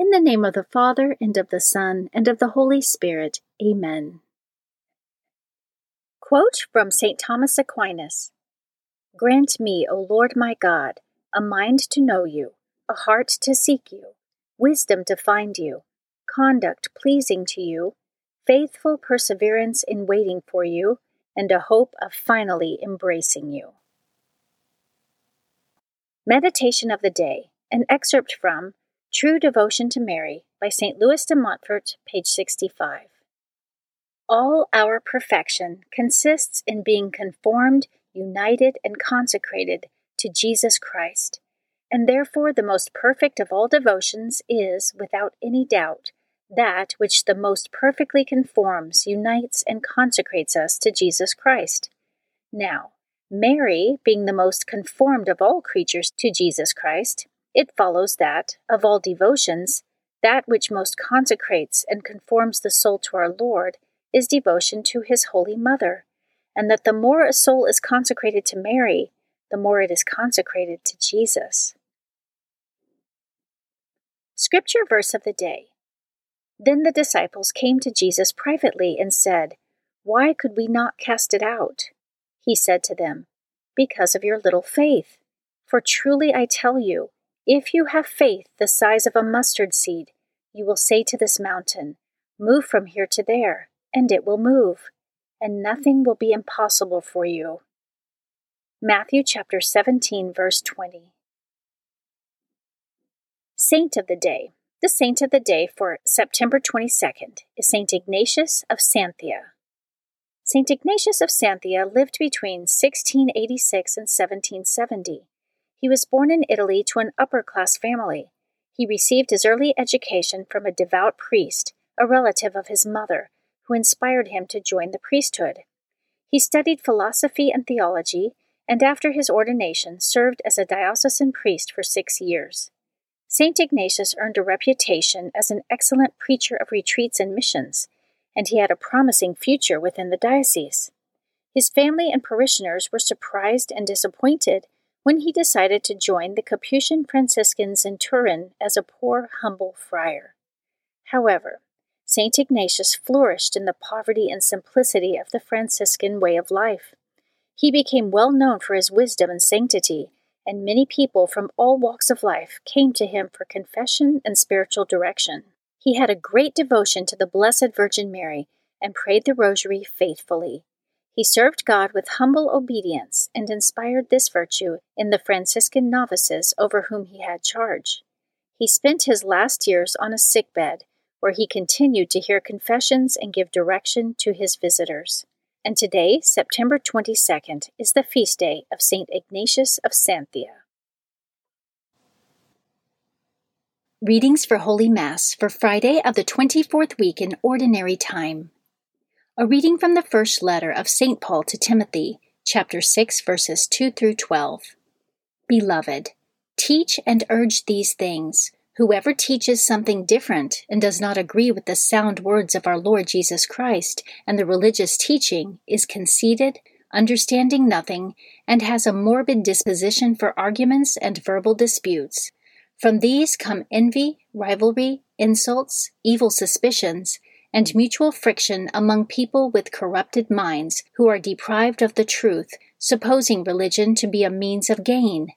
In the name of the Father, and of the Son, and of the Holy Spirit. Amen. Quote from St. Thomas Aquinas Grant me, O Lord my God, a mind to know you, a heart to seek you, wisdom to find you, conduct pleasing to you, faithful perseverance in waiting for you, and a hope of finally embracing you. Meditation of the Day, an excerpt from True Devotion to Mary by St. Louis de Montfort, page 65. All our perfection consists in being conformed, united, and consecrated to Jesus Christ, and therefore the most perfect of all devotions is, without any doubt, that which the most perfectly conforms, unites, and consecrates us to Jesus Christ. Now, Mary, being the most conformed of all creatures to Jesus Christ, it follows that, of all devotions, that which most consecrates and conforms the soul to our Lord is devotion to His Holy Mother, and that the more a soul is consecrated to Mary, the more it is consecrated to Jesus. Scripture verse of the day. Then the disciples came to Jesus privately and said, Why could we not cast it out? He said to them, Because of your little faith. For truly I tell you, if you have faith the size of a mustard seed, you will say to this mountain, Move from here to there, and it will move, and nothing will be impossible for you. Matthew chapter 17, verse 20. Saint of the Day. The saint of the day for September 22nd is Saint Ignatius of Santhia. Saint Ignatius of Santhia lived between 1686 and 1770. He was born in Italy to an upper class family. He received his early education from a devout priest, a relative of his mother, who inspired him to join the priesthood. He studied philosophy and theology, and after his ordination served as a diocesan priest for six years. St. Ignatius earned a reputation as an excellent preacher of retreats and missions, and he had a promising future within the diocese. His family and parishioners were surprised and disappointed when he decided to join the Capuchin Franciscans in Turin as a poor, humble friar. However, St. Ignatius flourished in the poverty and simplicity of the Franciscan way of life. He became well known for his wisdom and sanctity, and many people from all walks of life came to him for confession and spiritual direction. He had a great devotion to the Blessed Virgin Mary and prayed the Rosary faithfully. He served God with humble obedience and inspired this virtue in the Franciscan novices over whom he had charge. He spent his last years on a sick bed, where he continued to hear confessions and give direction to his visitors. And today, September 22nd, is the feast day of St. Ignatius of Santhia. Readings for Holy Mass for Friday of the 24th week in Ordinary Time. A reading from the first letter of St. Paul to Timothy, chapter 6, verses 2 through 12. Beloved, teach and urge these things. Whoever teaches something different and does not agree with the sound words of our Lord Jesus Christ and the religious teaching is conceited, understanding nothing, and has a morbid disposition for arguments and verbal disputes from these come envy, rivalry, insults, evil suspicions, and mutual friction among people with corrupted minds who are deprived of the truth, supposing religion to be a means of gain.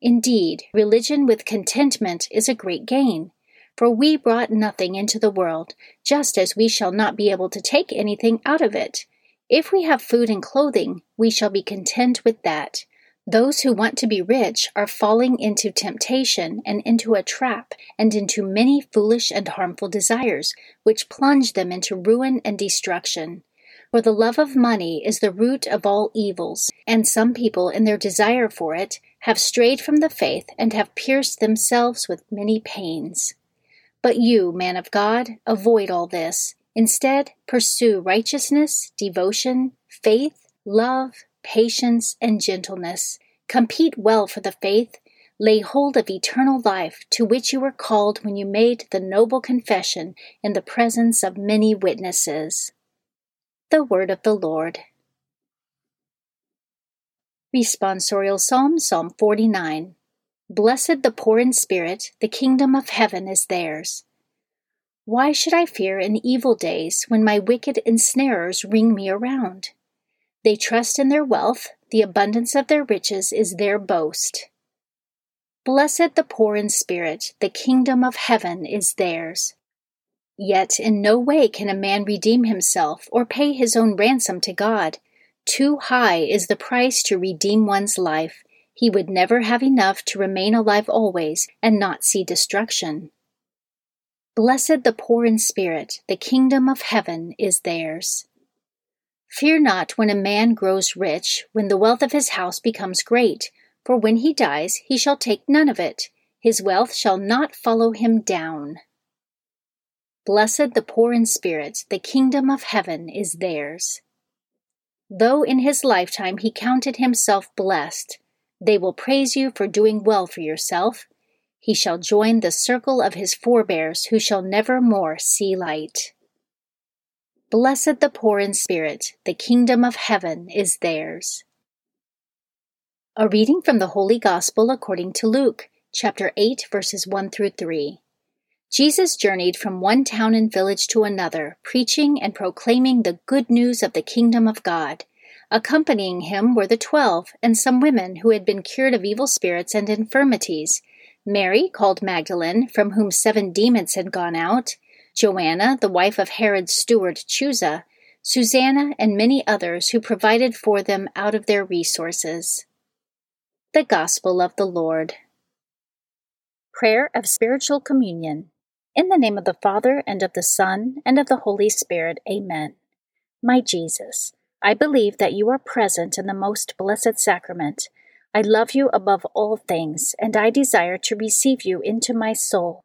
Indeed, religion with contentment is a great gain. For we brought nothing into the world, just as we shall not be able to take anything out of it. If we have food and clothing, we shall be content with that. Those who want to be rich are falling into temptation and into a trap and into many foolish and harmful desires, which plunge them into ruin and destruction. For the love of money is the root of all evils, and some people, in their desire for it, have strayed from the faith and have pierced themselves with many pains. But you, man of God, avoid all this. Instead, pursue righteousness, devotion, faith, love, patience, and gentleness. Compete well for the faith. Lay hold of eternal life to which you were called when you made the noble confession in the presence of many witnesses. The Word of the Lord. Responsorial Psalm, Psalm 49. Blessed the poor in spirit, the kingdom of heaven is theirs. Why should I fear in evil days when my wicked ensnarers ring me around? They trust in their wealth, the abundance of their riches is their boast. Blessed the poor in spirit, the kingdom of heaven is theirs. Yet in no way can a man redeem himself or pay his own ransom to God. Too high is the price to redeem one's life. He would never have enough to remain alive always and not see destruction. Blessed the poor in spirit, the kingdom of heaven is theirs. Fear not when a man grows rich, when the wealth of his house becomes great, for when he dies he shall take none of it. His wealth shall not follow him down. Blessed the poor in spirit, the kingdom of heaven is theirs. Though in his lifetime he counted himself blessed, they will praise you for doing well for yourself. He shall join the circle of his forebears who shall never more see light. Blessed the poor in spirit, the kingdom of heaven is theirs. A reading from the Holy Gospel according to Luke, chapter 8, verses 1 through 3. Jesus journeyed from one town and village to another, preaching and proclaiming the good news of the kingdom of God. Accompanying him were the twelve and some women who had been cured of evil spirits and infirmities Mary, called Magdalene, from whom seven demons had gone out, Joanna, the wife of Herod's steward Chuza, Susanna, and many others who provided for them out of their resources. The Gospel of the Lord. Prayer of Spiritual Communion. In the name of the Father, and of the Son, and of the Holy Spirit, Amen. My Jesus, I believe that you are present in the most blessed sacrament. I love you above all things, and I desire to receive you into my soul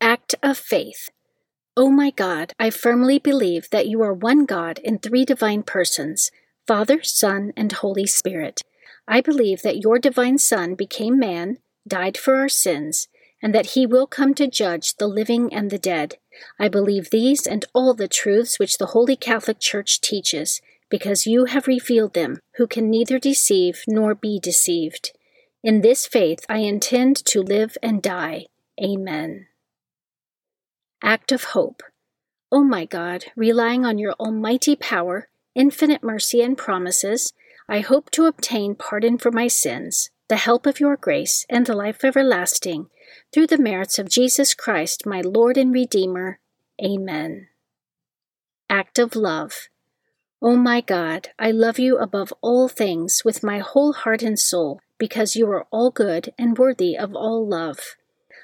Act of Faith. O my God, I firmly believe that you are one God in three divine persons Father, Son, and Holy Spirit. I believe that your divine Son became man, died for our sins, and that he will come to judge the living and the dead. I believe these and all the truths which the Holy Catholic Church teaches, because you have revealed them, who can neither deceive nor be deceived. In this faith I intend to live and die. Amen. Act of Hope. O oh my God, relying on your almighty power, infinite mercy, and promises, I hope to obtain pardon for my sins, the help of your grace, and the life everlasting, through the merits of Jesus Christ, my Lord and Redeemer. Amen. Act of Love. O oh my God, I love you above all things with my whole heart and soul, because you are all good and worthy of all love.